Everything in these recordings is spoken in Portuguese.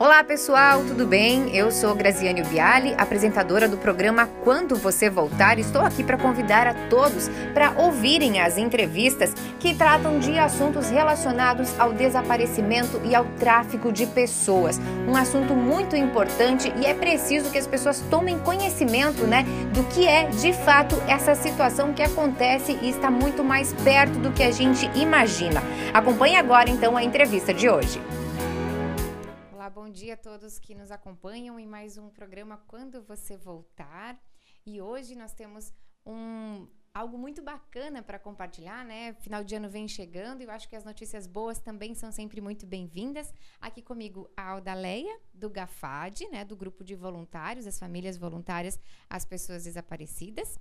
Olá pessoal, tudo bem? Eu sou Graziane Biali, apresentadora do programa Quando Você Voltar. Estou aqui para convidar a todos para ouvirem as entrevistas que tratam de assuntos relacionados ao desaparecimento e ao tráfico de pessoas. Um assunto muito importante e é preciso que as pessoas tomem conhecimento, né, do que é de fato essa situação que acontece e está muito mais perto do que a gente imagina. Acompanhe agora então a entrevista de hoje bom dia a todos que nos acompanham em mais um programa Quando Você Voltar. E hoje nós temos um algo muito bacana para compartilhar, né? Final de ano vem chegando e eu acho que as notícias boas também são sempre muito bem-vindas. Aqui comigo a Aldaleia, do GAFAD, né? Do grupo de voluntários, as famílias voluntárias, as pessoas desaparecidas.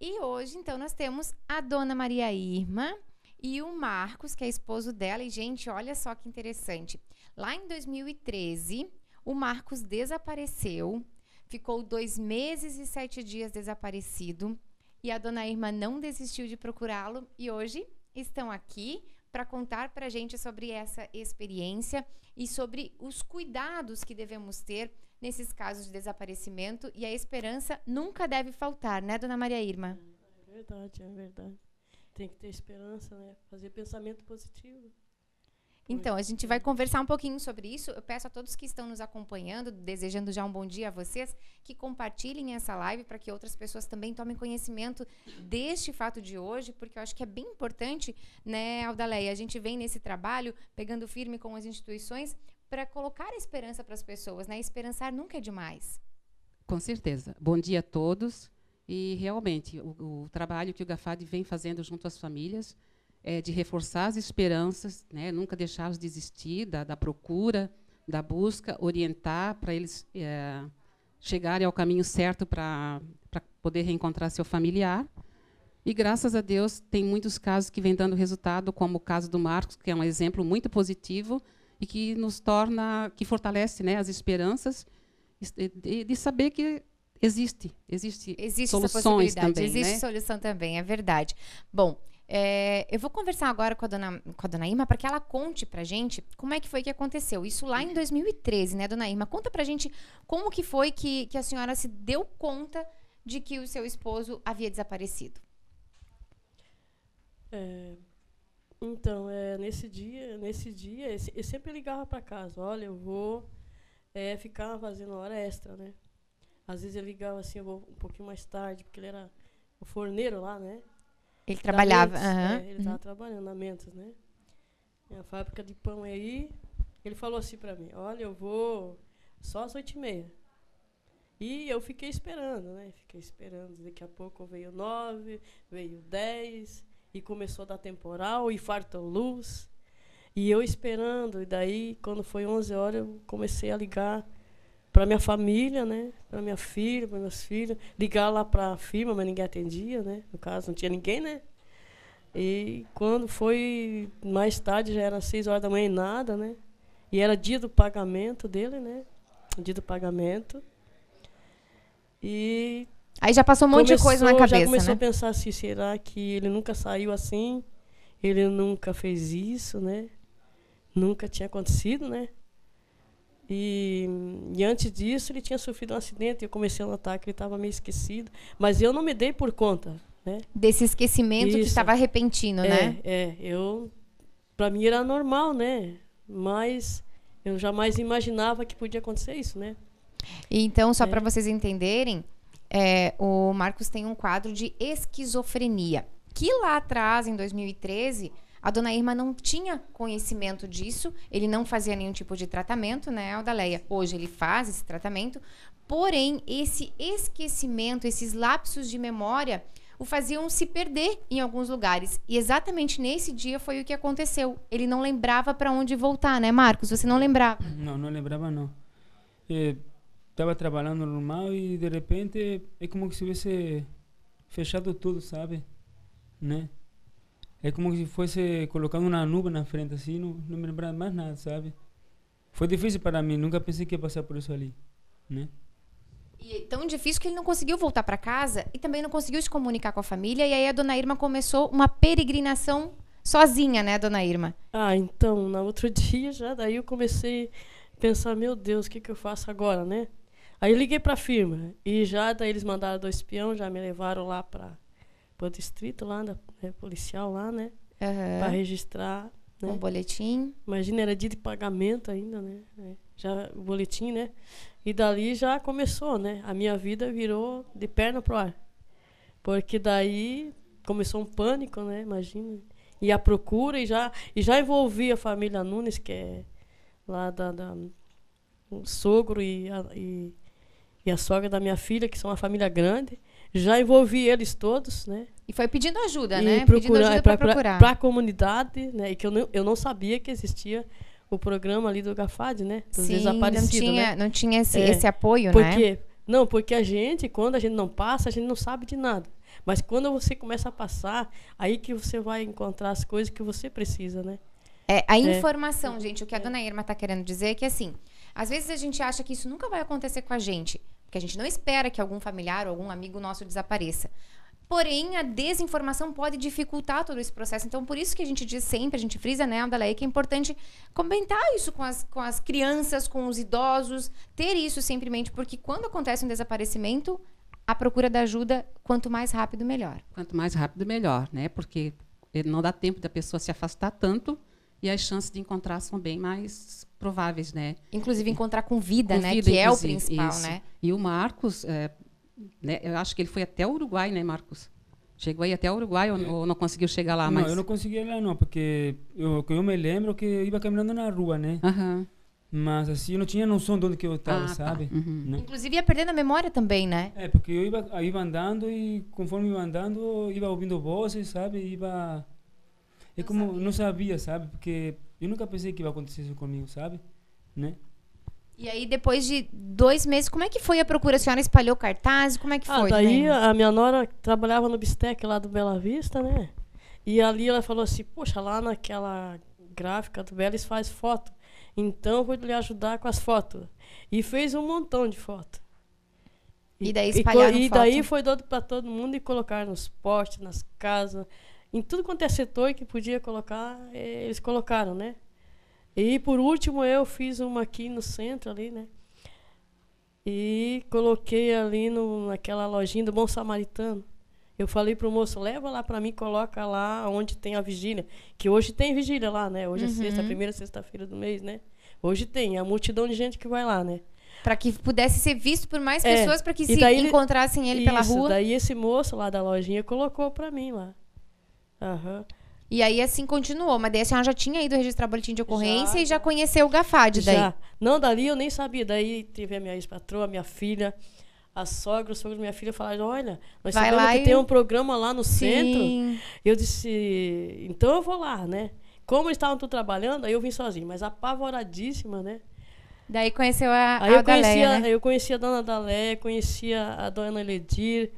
E hoje, então, nós temos a dona Maria Irma e o Marcos, que é esposo dela. E, gente, olha só que interessante. Lá em 2013, o Marcos desapareceu, ficou dois meses e sete dias desaparecido e a dona Irma não desistiu de procurá-lo e hoje estão aqui para contar para a gente sobre essa experiência e sobre os cuidados que devemos ter nesses casos de desaparecimento e a esperança nunca deve faltar, né, dona Maria Irma? É verdade, é verdade. Tem que ter esperança, né? Fazer pensamento positivo. Então, a gente vai conversar um pouquinho sobre isso. Eu peço a todos que estão nos acompanhando, desejando já um bom dia a vocês, que compartilhem essa live para que outras pessoas também tomem conhecimento deste fato de hoje, porque eu acho que é bem importante, né, Aldaleia? A gente vem nesse trabalho pegando firme com as instituições para colocar esperança para as pessoas, né? Esperançar nunca é demais. Com certeza. Bom dia a todos. E realmente, o, o trabalho que o GAFAD vem fazendo junto às famílias é, de reforçar as esperanças, né, nunca deixá-los desistir da, da, procura, da busca, orientar para eles é, chegarem ao caminho certo para poder reencontrar seu familiar. E graças a Deus tem muitos casos que vêm dando resultado, como o caso do Marcos, que é um exemplo muito positivo e que nos torna, que fortalece, né, as esperanças de, de saber que existe, existe, existe soluções também, existe né? solução também, é verdade. Bom, é, eu vou conversar agora com a dona, com a dona Irma para que ela conte pra gente como é que foi que aconteceu. Isso lá em 2013, né, dona Irma? Conta pra gente como que foi que, que a senhora se deu conta de que o seu esposo havia desaparecido. É, então, é, nesse dia, nesse dia, eu sempre ligava para casa, olha, eu vou é, ficar fazendo hora extra, né? Às vezes ele ligava assim, eu vou um pouquinho mais tarde, porque ele era o forneiro lá, né? Ele trabalhava. Mentos, uhum. é, ele estava uhum. trabalhando na Mentos, né? A fábrica de pão aí. Ele falou assim para mim: Olha, eu vou só às oito e meia. E eu fiquei esperando, né? Fiquei esperando. Daqui a pouco veio nove, veio dez, e começou a dar temporal, e fartou luz. E eu esperando. E daí, quando foi onze horas, eu comecei a ligar para minha família, né? Para minha filha, para meus filhos. Ligar lá para a firma, mas ninguém atendia, né? No caso, não tinha ninguém, né? E quando foi mais tarde, já era seis horas da manhã e nada, né? E era dia do pagamento dele, né? Dia do pagamento. E. Aí já passou um monte começou, de coisa na cabeça. Já começou né? a pensar assim: será que ele nunca saiu assim? Ele nunca fez isso, né? Nunca tinha acontecido, né? E, e, antes disso ele tinha sofrido um acidente e eu comecei a notar que ele estava meio esquecido. Mas eu não me dei por conta. Né? Desse esquecimento Isso. que estava repentino, é, né? É, eu. Para mim era normal, né? Mas eu jamais imaginava que podia acontecer isso, né? Então, só é. para vocês entenderem, é, o Marcos tem um quadro de esquizofrenia. Que lá atrás, em 2013 a dona Irma não tinha conhecimento disso, ele não fazia nenhum tipo de tratamento, né, Aldaleia? Hoje ele faz esse tratamento, porém, esse esquecimento, esses lapsos de memória, o faziam se perder em alguns lugares. E exatamente nesse dia foi o que aconteceu. Ele não lembrava para onde voltar, né, Marcos? Você não lembrava? Não, não lembrava, não. Estava eh, trabalhando normal e de repente é como se tivesse fechado tudo, sabe? Né? É como se fosse colocando uma nuvem na frente, assim, não, não me lembrava mais nada, sabe? Foi difícil para mim, nunca pensei que ia passar por isso ali, né? E tão difícil que ele não conseguiu voltar para casa e também não conseguiu se comunicar com a família. E aí a dona Irma começou uma peregrinação sozinha, né, dona Irma? Ah, então, no outro dia já, daí eu comecei pensar, meu Deus, o que, que eu faço agora, né? Aí eu liguei para a firma e já daí eles mandaram dois espião, já me levaram lá para o distrito lá, da, né, policial lá, né? Aham. Para registrar. Né? Um boletim. Imagina, era dia de pagamento ainda, né? É, Já o boletim, né? E dali já começou, né? A minha vida virou de perna pro ar. Porque daí começou um pânico, né? Imagina. E a procura, e já, e já envolvi a família Nunes, que é lá da, da o sogro e a, e, e a sogra da minha filha, que são uma família grande. Já envolvi eles todos, né? E foi pedindo ajuda, e né? Pedindo procurar ajuda para para procurar. para a comunidade, né? E que eu não, eu não sabia que existia o programa ali do Gafad, né? Dos Sim, não desaparecidos, tinha, né? não tinha esse, É, esse apoio, Por né? quê? Não, porque a gente, quando a gente não passa, a gente não sabe de nada. Mas quando você começa a passar, aí que você vai encontrar as coisas que você precisa, né? É, a informação, gente, o que a dona Irma tá querendo dizer é que assim, às vezes a gente acha que isso nunca vai acontecer com a gente, porque a gente não espera que algum familiar ou algum amigo nosso desapareça. Porém, a desinformação pode dificultar todo esse processo. Então, por isso que a gente diz sempre, a gente frisa, né, Adelaide, que é importante comentar isso com as, com as crianças, com os idosos, ter isso sempre em mente, porque quando acontece um desaparecimento, a procura da ajuda, quanto mais rápido, melhor. Quanto mais rápido, melhor, né? Porque eh, não dá tempo da pessoa se afastar tanto e as chances de encontrar são bem mais prováveis, né? Inclusive, encontrar com vida, Com né? vida, que é o principal, isso. né? E o Marcos, é, né, eu acho que ele foi até o Uruguai, né, Marcos? Chegou aí até o Uruguai ou, ou não conseguiu chegar lá, não, mas... eu não consegui lá não, porque eu, que eu me lembro que eu ia caminhando na rua, né? Aham. Mas assim, eu não tinha noção de onde que eu estava, Ah, tá. sabe? Uhum. Né? Inclusive, ia perdendo a memória também, né? É, porque eu ia, eu ia andando e conforme eu ia andando, eu ia ouvindo vozes, sabe? Iba... É como, não sabia, sabe? Porque eu nunca pensei que ia acontecer isso comigo, sabe? Né? E aí, depois de dois meses, como é que foi a procura? A senhora espalhou cartazes? Como é que Ah, foi? daí Irma? a minha nora trabalhava no Bistec lá do Bela Vista, né? E ali ela falou assim, poxa, lá naquela gráfica do Bela eles faz foto. Então eu vou lhe ajudar com as fotos. E fez um montão de fotos. E daí espalharam E daí foto? foi dado para todo mundo e colocar nos postes, nas casas, em tudo quanto é setor que podia colocar, eh, eles colocaram, né? E por último eu fiz uma aqui no centro ali, né? E coloquei ali no, naquela lojinha do Bom Samaritano. Eu falei pro moço, leva lá para mim, coloca lá onde tem a vigília. Que hoje tem vigília lá, né? Hoje é sexta, Uhum. primeira sexta-feira do mês, né? Hoje tem, é a multidão de gente que vai lá, né? Pra que pudesse ser visto por mais É, pessoas, pra que e se daí ele- encontrassem ele pela Isso, rua. daí esse moço lá da lojinha colocou para mim lá. Aham. E aí, assim, continuou. Mas daí a senhora já tinha ido registrar boletim de ocorrência Já, e já conheceu o Gafad daí. Já. Não, dali eu nem sabia. Daí teve a minha ex-patroa, a minha filha, a sogra, o sogro da minha filha falaram, olha, nós Vai sabemos que e- tem um programa lá no centro. Sim. Eu disse, então eu vou lá, né? Como eles estavam tudo trabalhando, aí eu vim sozinho, mas apavoradíssima, né? Daí conheceu a, Aí a eu conhecia, né? eu conhecia a dona Dalé, conhecia a dona Ledir,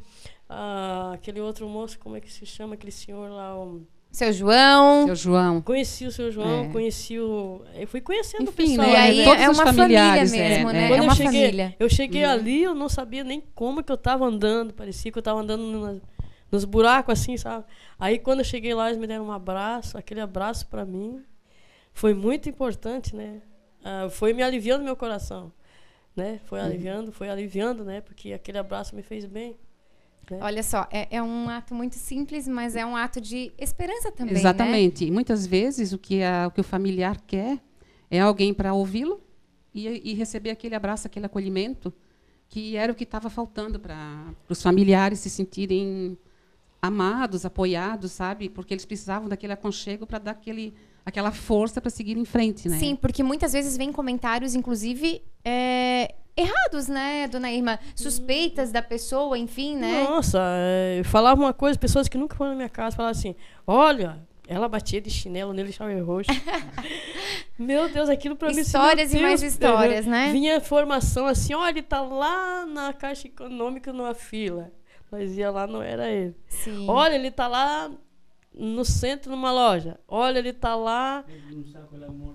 ah, aquele outro moço, como é que se chama, aquele senhor lá, o- Seu João. Seu João. Conheci o seu João, É. conheci o. Eu fui conhecendo o Enfim, pessoal. E né? aí Todos é os uma família é, mesmo, né? é. É Quando uma eu cheguei, família. Eu cheguei Uhum. ali, eu não sabia nem como que eu tava andando. Parecia que eu tava andando na- nos buracos assim, sabe? Aí quando eu cheguei lá, eles me deram um abraço. Aquele abraço para mim foi muito importante, né? Ah, foi me aliviando meu coração, né? Foi aliviando, foi aliviando, né? Porque aquele abraço me fez bem. Né? Olha só, é, é um ato muito simples, mas é um ato de esperança também, né? Exatamente. E muitas vezes o que, a- o que o familiar quer é alguém para ouvi-lo e, e receber aquele abraço, aquele acolhimento, que era o que estava faltando para os familiares se sentirem amados, apoiados, sabe? Porque eles precisavam daquele aconchego para dar aquele, aquela força para seguir em frente, né? Sim, porque muitas vezes vem comentários, inclusive, é, errados, né, dona Irma? Suspeitas da pessoa, enfim, né? Nossa, é, falava uma coisa, pessoas que nunca foram na minha casa falavam assim: olha, ela batia de chinelo nele, chave roxo. meu Deus, aquilo pra mim. assim, Histórias e mais histórias, eh, né? Vinha informação assim: olha, ele tá lá na Caixa Econômica numa fila. Mas ia lá, não era ele. Sim. Olha, ele tá lá no centro numa loja. Olha, ele tá lá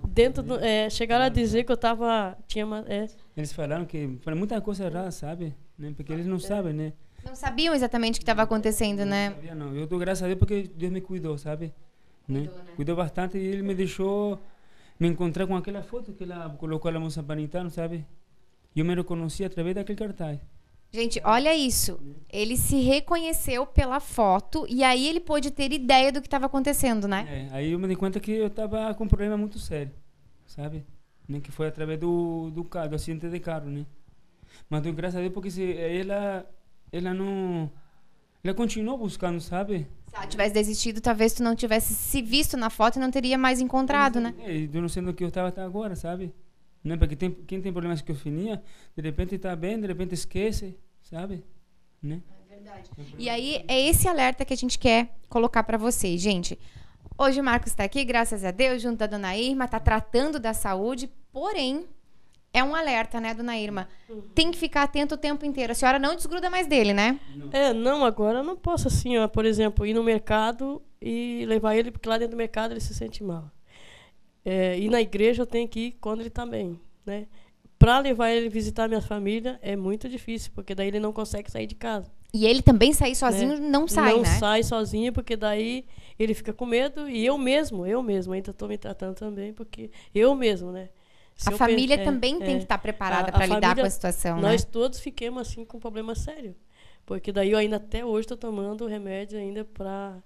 dentro do. É, chegaram a dizer que eu tava. Tinha uma, é, Eles falaram que foi muita coisa errada, sabe? Né? Porque eles não sabem, né? Não sabiam exatamente o que estava acontecendo, né? Não sabia, não. Eu dou graças a Deus porque Deus me cuidou, sabe? Né? Cuidou bastante e ele me deixou me encontrar com aquela foto que ela colocou lá no Sampanitano, sabe? Eu me reconheci através daquele cartaz. Gente, olha isso. Ele se reconheceu pela foto e aí ele pôde ter ideia do que estava acontecendo, né? É, aí eu me dei conta que eu estava com um problema muito sério, sabe? Né? Que foi através do, do, carro, do acidente de carro, né? Mas dou graças a Deus porque se ela, ela não... Ela continuou buscando, sabe? Se ela tivesse desistido, talvez tu não tivesse se visto na foto e não teria mais encontrado, né? É, eu não sei no que eu estava até agora, sabe? Né? Porque tem, quem tem problemas com esquizofrenia, de repente está bem, de repente esquece, sabe? Né? É verdade. E aí é esse alerta que a gente quer colocar para vocês, gente. Hoje o Marcos está aqui, graças a Deus, junto da dona Irma, está tratando da saúde, porém, é um alerta, né, dona Irma? Tem que ficar atento o tempo inteiro. A senhora não desgruda mais dele, né? É, não, agora eu não posso assim, ó, por exemplo, ir no mercado e levar ele, porque lá dentro do mercado ele se sente mal. É, ir na igreja eu tenho que ir quando ele está bem, né? Para levar ele visitar minha família é muito difícil, porque daí ele não consegue sair de casa. E ele também sair sozinho né? não sai, não né? Não sai sozinho, porque daí ele fica com medo e eu mesmo, eu mesmo ainda estou me tratando também, porque eu mesmo, né? Se a família penso, também é, tem é, que estar tá preparada para lidar com a situação, nós né? todos fiquemos assim com um problema sério, porque daí eu ainda até hoje estou tomando remédio ainda para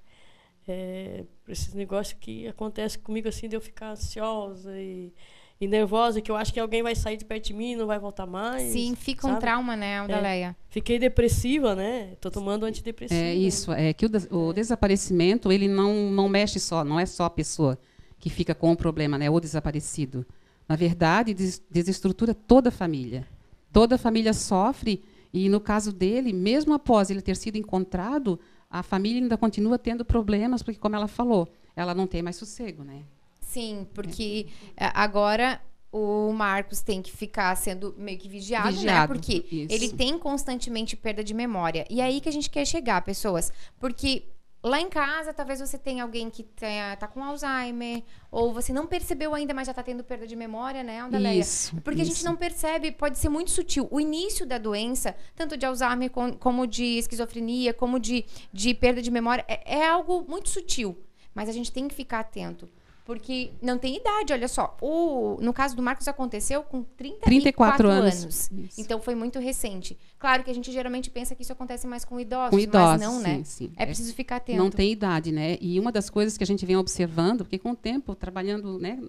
é, esses negócios que acontece comigo assim de eu ficar ansiosa e, e, nervosa, que eu acho que alguém vai sair de perto de mim e não vai voltar mais. Sim, fica sabe? um trauma, né, Aldaleia? É, fiquei depressiva, né? Tô tomando antidepressivo. É isso, é que o, des o desaparecimento, ele não, não mexe só, não é só a pessoa que fica com o problema, né, o desaparecido. Na verdade, des desestrutura toda a família. Toda a família sofre e no caso dele, mesmo após ele ter sido encontrado, a família ainda continua tendo problemas, porque, como ela falou, ela não tem mais sossego, né? Sim, porque é. agora o Marcos tem que ficar sendo meio que vigiado, né? vigiado né? Porque isso. ele tem constantemente perda de memória. E é aí que a gente quer chegar, pessoas. Porque Lá em casa, talvez você tenha alguém que tenha, tá com Alzheimer, ou você não percebeu ainda, mas já está tendo perda de memória, né, Andaleia? Isso. Porque isso. a gente não percebe, pode ser muito sutil. O início da doença, tanto de Alzheimer como de esquizofrenia, como de, de perda de memória, é, é algo muito sutil. Mas a gente tem que ficar atento. Porque não tem idade, olha só. O, no caso do Marcos aconteceu com 34, 34 anos. anos. Então foi muito recente. Claro que a gente geralmente pensa que isso acontece mais com idosos, com idosos mas não, sim, né? Sim. É preciso ficar atento. Não tem idade, né? E uma das coisas que a gente vem observando, porque com o tempo, trabalhando né,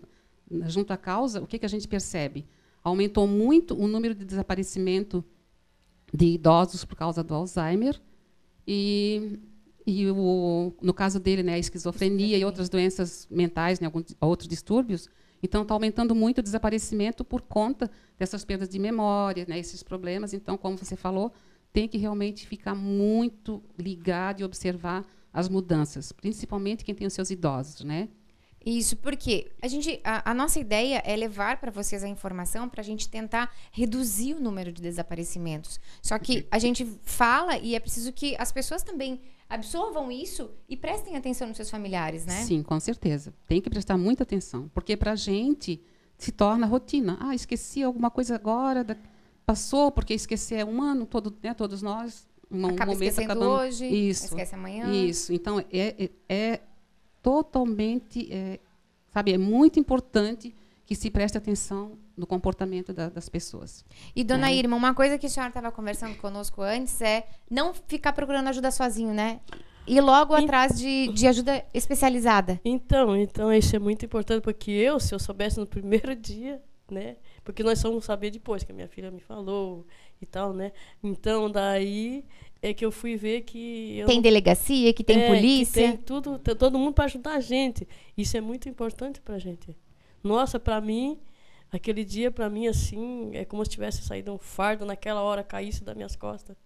junto à causa, o que, que a gente percebe? Aumentou muito o número de desaparecimento de idosos por causa do Alzheimer. E e o, no caso dele, né, a esquizofrenia e outras doenças mentais, né, alguns outros distúrbios. Então, está aumentando muito o desaparecimento por conta dessas perdas de memória, né, esses problemas. Então, como você falou, tem que realmente ficar muito ligado e observar as mudanças, principalmente quem tem os seus idosos, né? Isso, porque a gente, a, a nossa ideia é levar para vocês a informação para a gente tentar reduzir o número de desaparecimentos. Só que a gente fala e é preciso que as pessoas também absorvam isso e prestem atenção nos seus familiares, né? Sim, com certeza. Tem que prestar muita atenção, porque para a gente se torna rotina. Ah, esqueci alguma coisa agora, da... passou, porque esquecer é humano, todo, né, todos nós. Um Acaba momento esquecendo acabamos... hoje, isso, esquece amanhã. Isso. Então, é, é, é totalmente, é, sabe, é muito importante que se preste atenção no comportamento da, das pessoas. E, dona né? Irma, uma coisa que a senhora estava conversando conosco antes é não ficar procurando ajuda sozinho, né? E logo atrás de, de ajuda especializada. Então, então, isso é muito importante, porque eu, se eu soubesse no primeiro dia, né? Porque nós vamos saber depois, que a minha filha me falou e tal, né? Então, daí é que eu fui ver que tem delegacia, que tem é, polícia, que tem tudo, tem todo mundo para ajudar a gente. Isso é muito importante para a gente. Nossa, para mim, aquele dia para mim assim é como se tivesse saído um fardo naquela hora caísse das minhas costas.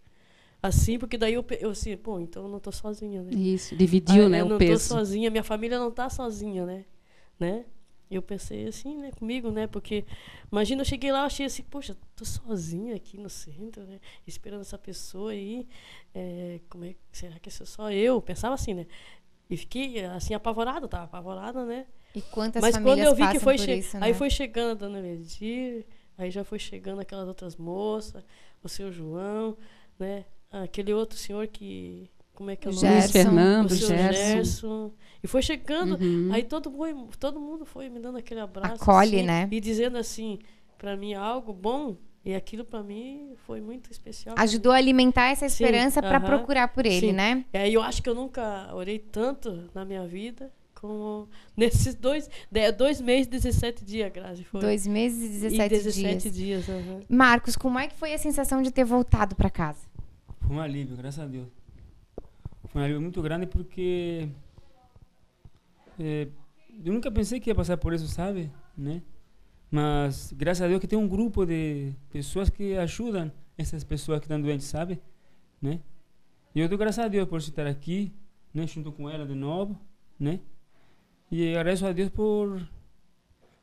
Assim, porque daí eu, eu assim, pô, então eu não estou sozinha, né? Isso, dividiu, ah, né, o peso. Eu não estou sozinha, minha família não está sozinha, né? Né? Eu pensei assim, né, comigo, né? Porque imagina, eu cheguei lá, achei assim, poxa, tô sozinha aqui no centro, né? Esperando essa pessoa aí. É, como é, será que sou só eu? Pensava assim, né? E fiquei assim apavorada, tava apavorada, né? E quantas Mas quando eu vi que foi isso, né? aí foi chegando a dona Medir, aí já foi chegando aquelas outras moças, o seu João, né? Aquele outro senhor que como é que é o nome? Luiz Gerson. Fernando, o seu Gerson. Gerson. E foi chegando, Uhum. aí todo, foi, todo mundo foi me dando aquele abraço. Acolhe, assim, né? E dizendo assim, para mim algo bom, e aquilo para mim foi muito especial. Ajudou a alimentar essa esperança para aham. procurar por ele, Sim. né? É, eu acho que eu nunca orei tanto na minha vida como nesses dois, dois meses, 17 dias, Grazi. Foi. Dois meses e 17, e 17 dias. dias. aham. Marcos, como é que foi a sensação de ter voltado para casa? Foi um alívio, graças a Deus. Foi um alívio muito grande porque eh, eu nunca pensei que ia passar por isso, sabe? Né? Mas graças a Deus que tem um grupo de pessoas que ajudam essas pessoas que estão doentes, sabe? Né? E eu dou graças a Deus por estar aqui, né, junto com ela de novo, né? E agradeço a Deus por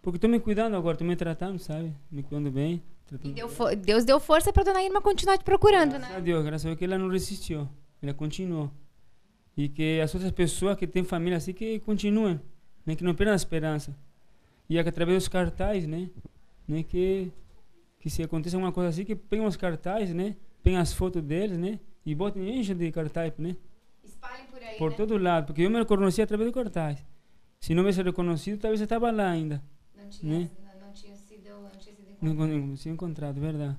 porque estou me cuidando agora, estou me tratando, sabe? Me cuidando bem. Tratando deu fo- Deus deu força para dona Irma continuar te procurando, Graças né? a Deus, graças a Deus que ela não resistiu. Ela continuou. E que as outras pessoas que têm família assim, que continuem. Né? Que não perdam a esperança. E é que através dos cartazes, né? né? Que, que se aconteça alguma coisa assim, que peguem os cartazes, né? Peguem as fotos deles, né? E botem enche de cartaz, né? Espalhem por aí, Por todo lado. Porque eu me reconheci através do cartaz. Se não me tivesse reconhecido, talvez eu estava lá ainda. Não Né? tinha sido, Não, não, não tinha encontrado, verdade.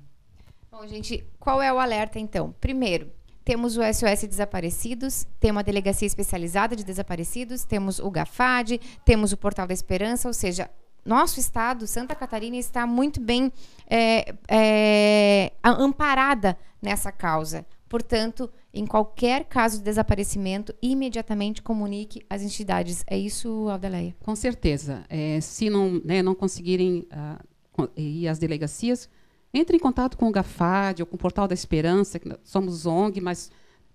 Bom, gente, qual é o alerta então? Primeiro, temos o SOS Desaparecidos, tem uma delegacia especializada de desaparecidos, temos o GAFAD, temos o Portal da Esperança, ou seja, nosso estado, Santa Catarina, está muito bem é, é, a- amparada nessa causa. Portanto, em qualquer caso de desaparecimento, imediatamente comunique às entidades. É isso, Aldeleia? Com certeza. É, se não, né, não conseguirem co- ir às delegacias, entre em contato com o GAFAD ou com o Portal da Esperança, que somos ONG, mas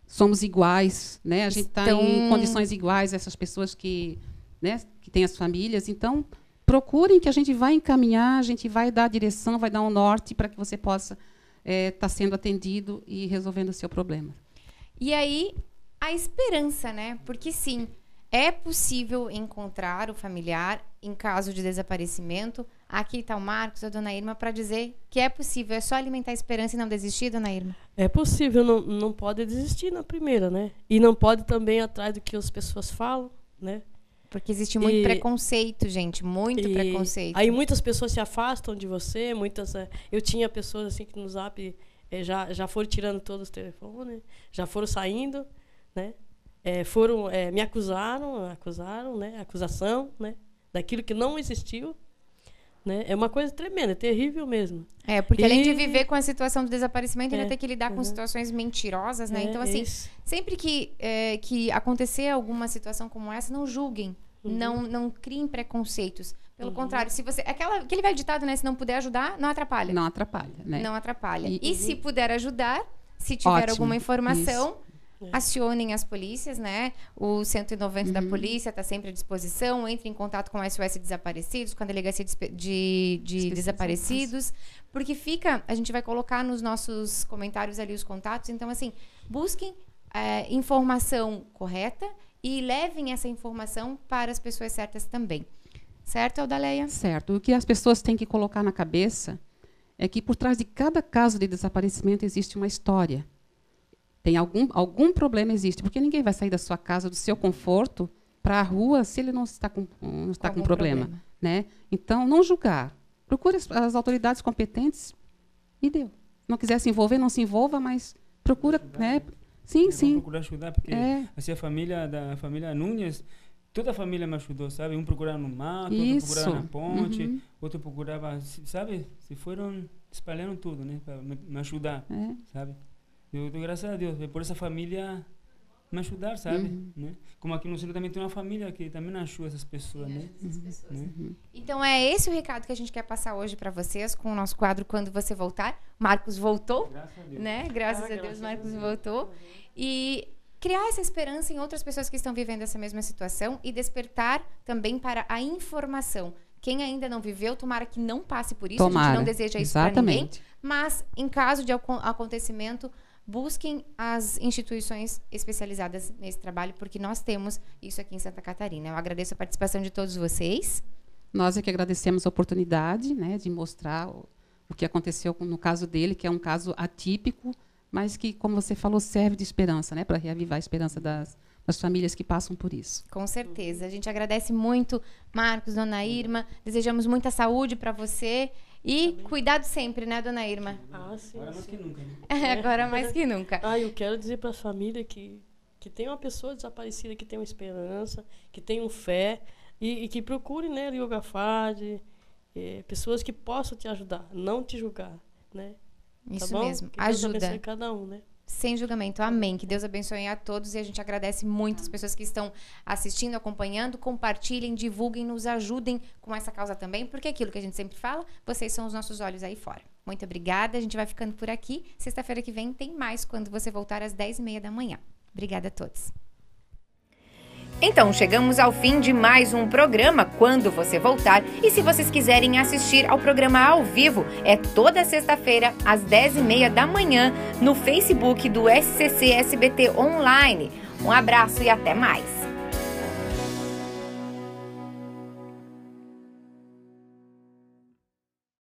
somos iguais. Né? A gente está Estão- em condições iguais a essas pessoas que, né, que têm as famílias. Então, procurem que a gente vai encaminhar, a gente vai dar a direção, vai dar um norte para que você possa estar sendo atendido e resolvendo o seu problema. E aí, a esperança, né? Porque sim, é possível encontrar o familiar em caso de desaparecimento. Aqui está o Marcos, a dona Irma, para dizer que é possível. É só alimentar a esperança e não desistir, dona Irma? É possível, não, não pode desistir na primeira, né? E não pode também atrás do que as pessoas falam, né? Porque existe muito E- preconceito, gente. Muito E preconceito. Aí muitas pessoas se afastam de você, muitas. eh, Eu tinha pessoas assim que no zap eh, já, já foram tirando todos os telefones, já foram saindo, né? Eh, foram, eh, me acusaram, acusaram, né? Acusação, né? Daquilo que não existiu. Né? É uma coisa tremenda, é terrível mesmo. É, porque além de E- viver com a situação do desaparecimento, ainda É, tem que lidar com uhum. situações mentirosas, né? É, então, assim, isso. sempre que, é, que acontecer alguma situação como essa, não julguem. Uhum. Não, não criem preconceitos. Pelo contrário, se você. Aquela, aquele velho ditado, né? Se não puder ajudar, não atrapalha. Não atrapalha. Né? Não atrapalha. E, E- se puder ajudar, se tiver Ótimo, alguma informação, É. acionem as polícias, né? O 190 da Uhum. polícia está sempre à disposição. Entre em contato com o SOS Desaparecidos, com a Delegacia de, de, de. Desaparecidos. Porque fica. A gente vai colocar nos nossos comentários ali os contatos. Então, assim, busquem é, informação correta e levem essa informação para as pessoas certas também. Certo, Aldaleia? Certo. O que as pessoas têm que colocar na cabeça é que por trás de cada caso de desaparecimento existe uma história. Tem algum, algum problema existe, porque ninguém vai sair da sua casa, do seu conforto, para a rua se ele não está com, não está com problema. problema. Né? Então, não julgar. Procure as, as autoridades competentes e deu. Se não quiser se envolver, não se envolva, mas procura. Né? Sim, sim. procurar ajudar, porque É. assim a família da família Nunes, toda a família me ajudou, sabe? Um procurava no mato, outro Isso. procurava na ponte, Uhum. outro procurava, sabe? Se foram espalhando tudo, né? Para me, me ajudar, É. sabe? Eu dou graças a Deus, é por essa família me ajudar, sabe? Uhum. Né? Como aqui no centro também tem uma família que também ajuda essas pessoas, né? Né? Então é esse o recado que a gente quer passar hoje para vocês com o nosso quadro Quando Você Voltar. Marcos voltou, Graças a Deus. né? Graças Ah, a Deus, graças a Marcos Deus. voltou. E criar essa esperança em outras pessoas que estão vivendo essa mesma situação e despertar também para a informação. Quem ainda não viveu, tomara que não passe por isso. A Tomara. gente não deseja isso para ninguém. Exatamente. Mas, em caso de acon- acontecimento, busquem as instituições especializadas nesse trabalho, porque nós temos isso aqui em Santa Catarina. Eu agradeço a participação de todos vocês. Nós é que agradecemos a oportunidade né, de mostrar o, o que aconteceu no caso dele, que é um caso atípico, mas que, como você falou, serve de esperança, né, para reavivar a esperança das, das famílias que passam por isso. Com certeza. A gente agradece muito, Marcos, dona Irma. Desejamos muita saúde para você e Amém. cuidado sempre, né, dona Irma? Ah, sim. Agora mais sim. que nunca. Né? É, agora mais que nunca. Ah, eu quero dizer para as famílias que, que tem uma pessoa desaparecida que tem uma esperança, que tem um fé e, e que procure, né, Yoga Fad, é, pessoas que possam te ajudar, não te julgar, né? Isso tá mesmo. Que Deus Ajuda. abençoe cada um, né? Sem julgamento. Amém. Que Deus abençoe a todos e a gente agradece muito as pessoas que estão assistindo, acompanhando. Compartilhem, divulguem, nos ajudem com essa causa também, porque é aquilo que a gente sempre fala, vocês são os nossos olhos aí fora. Muito obrigada. A gente vai ficando por aqui. Sexta-feira que vem tem mais quando você voltar às 10h30 da manhã. Obrigada a todos. Então, chegamos ao fim de mais um programa Quando Você Voltar. E se vocês quiserem assistir ao programa ao vivo, é toda sexta-feira, às 10h30 da manhã, no Facebook do SCC SBT Online. Um abraço e até mais!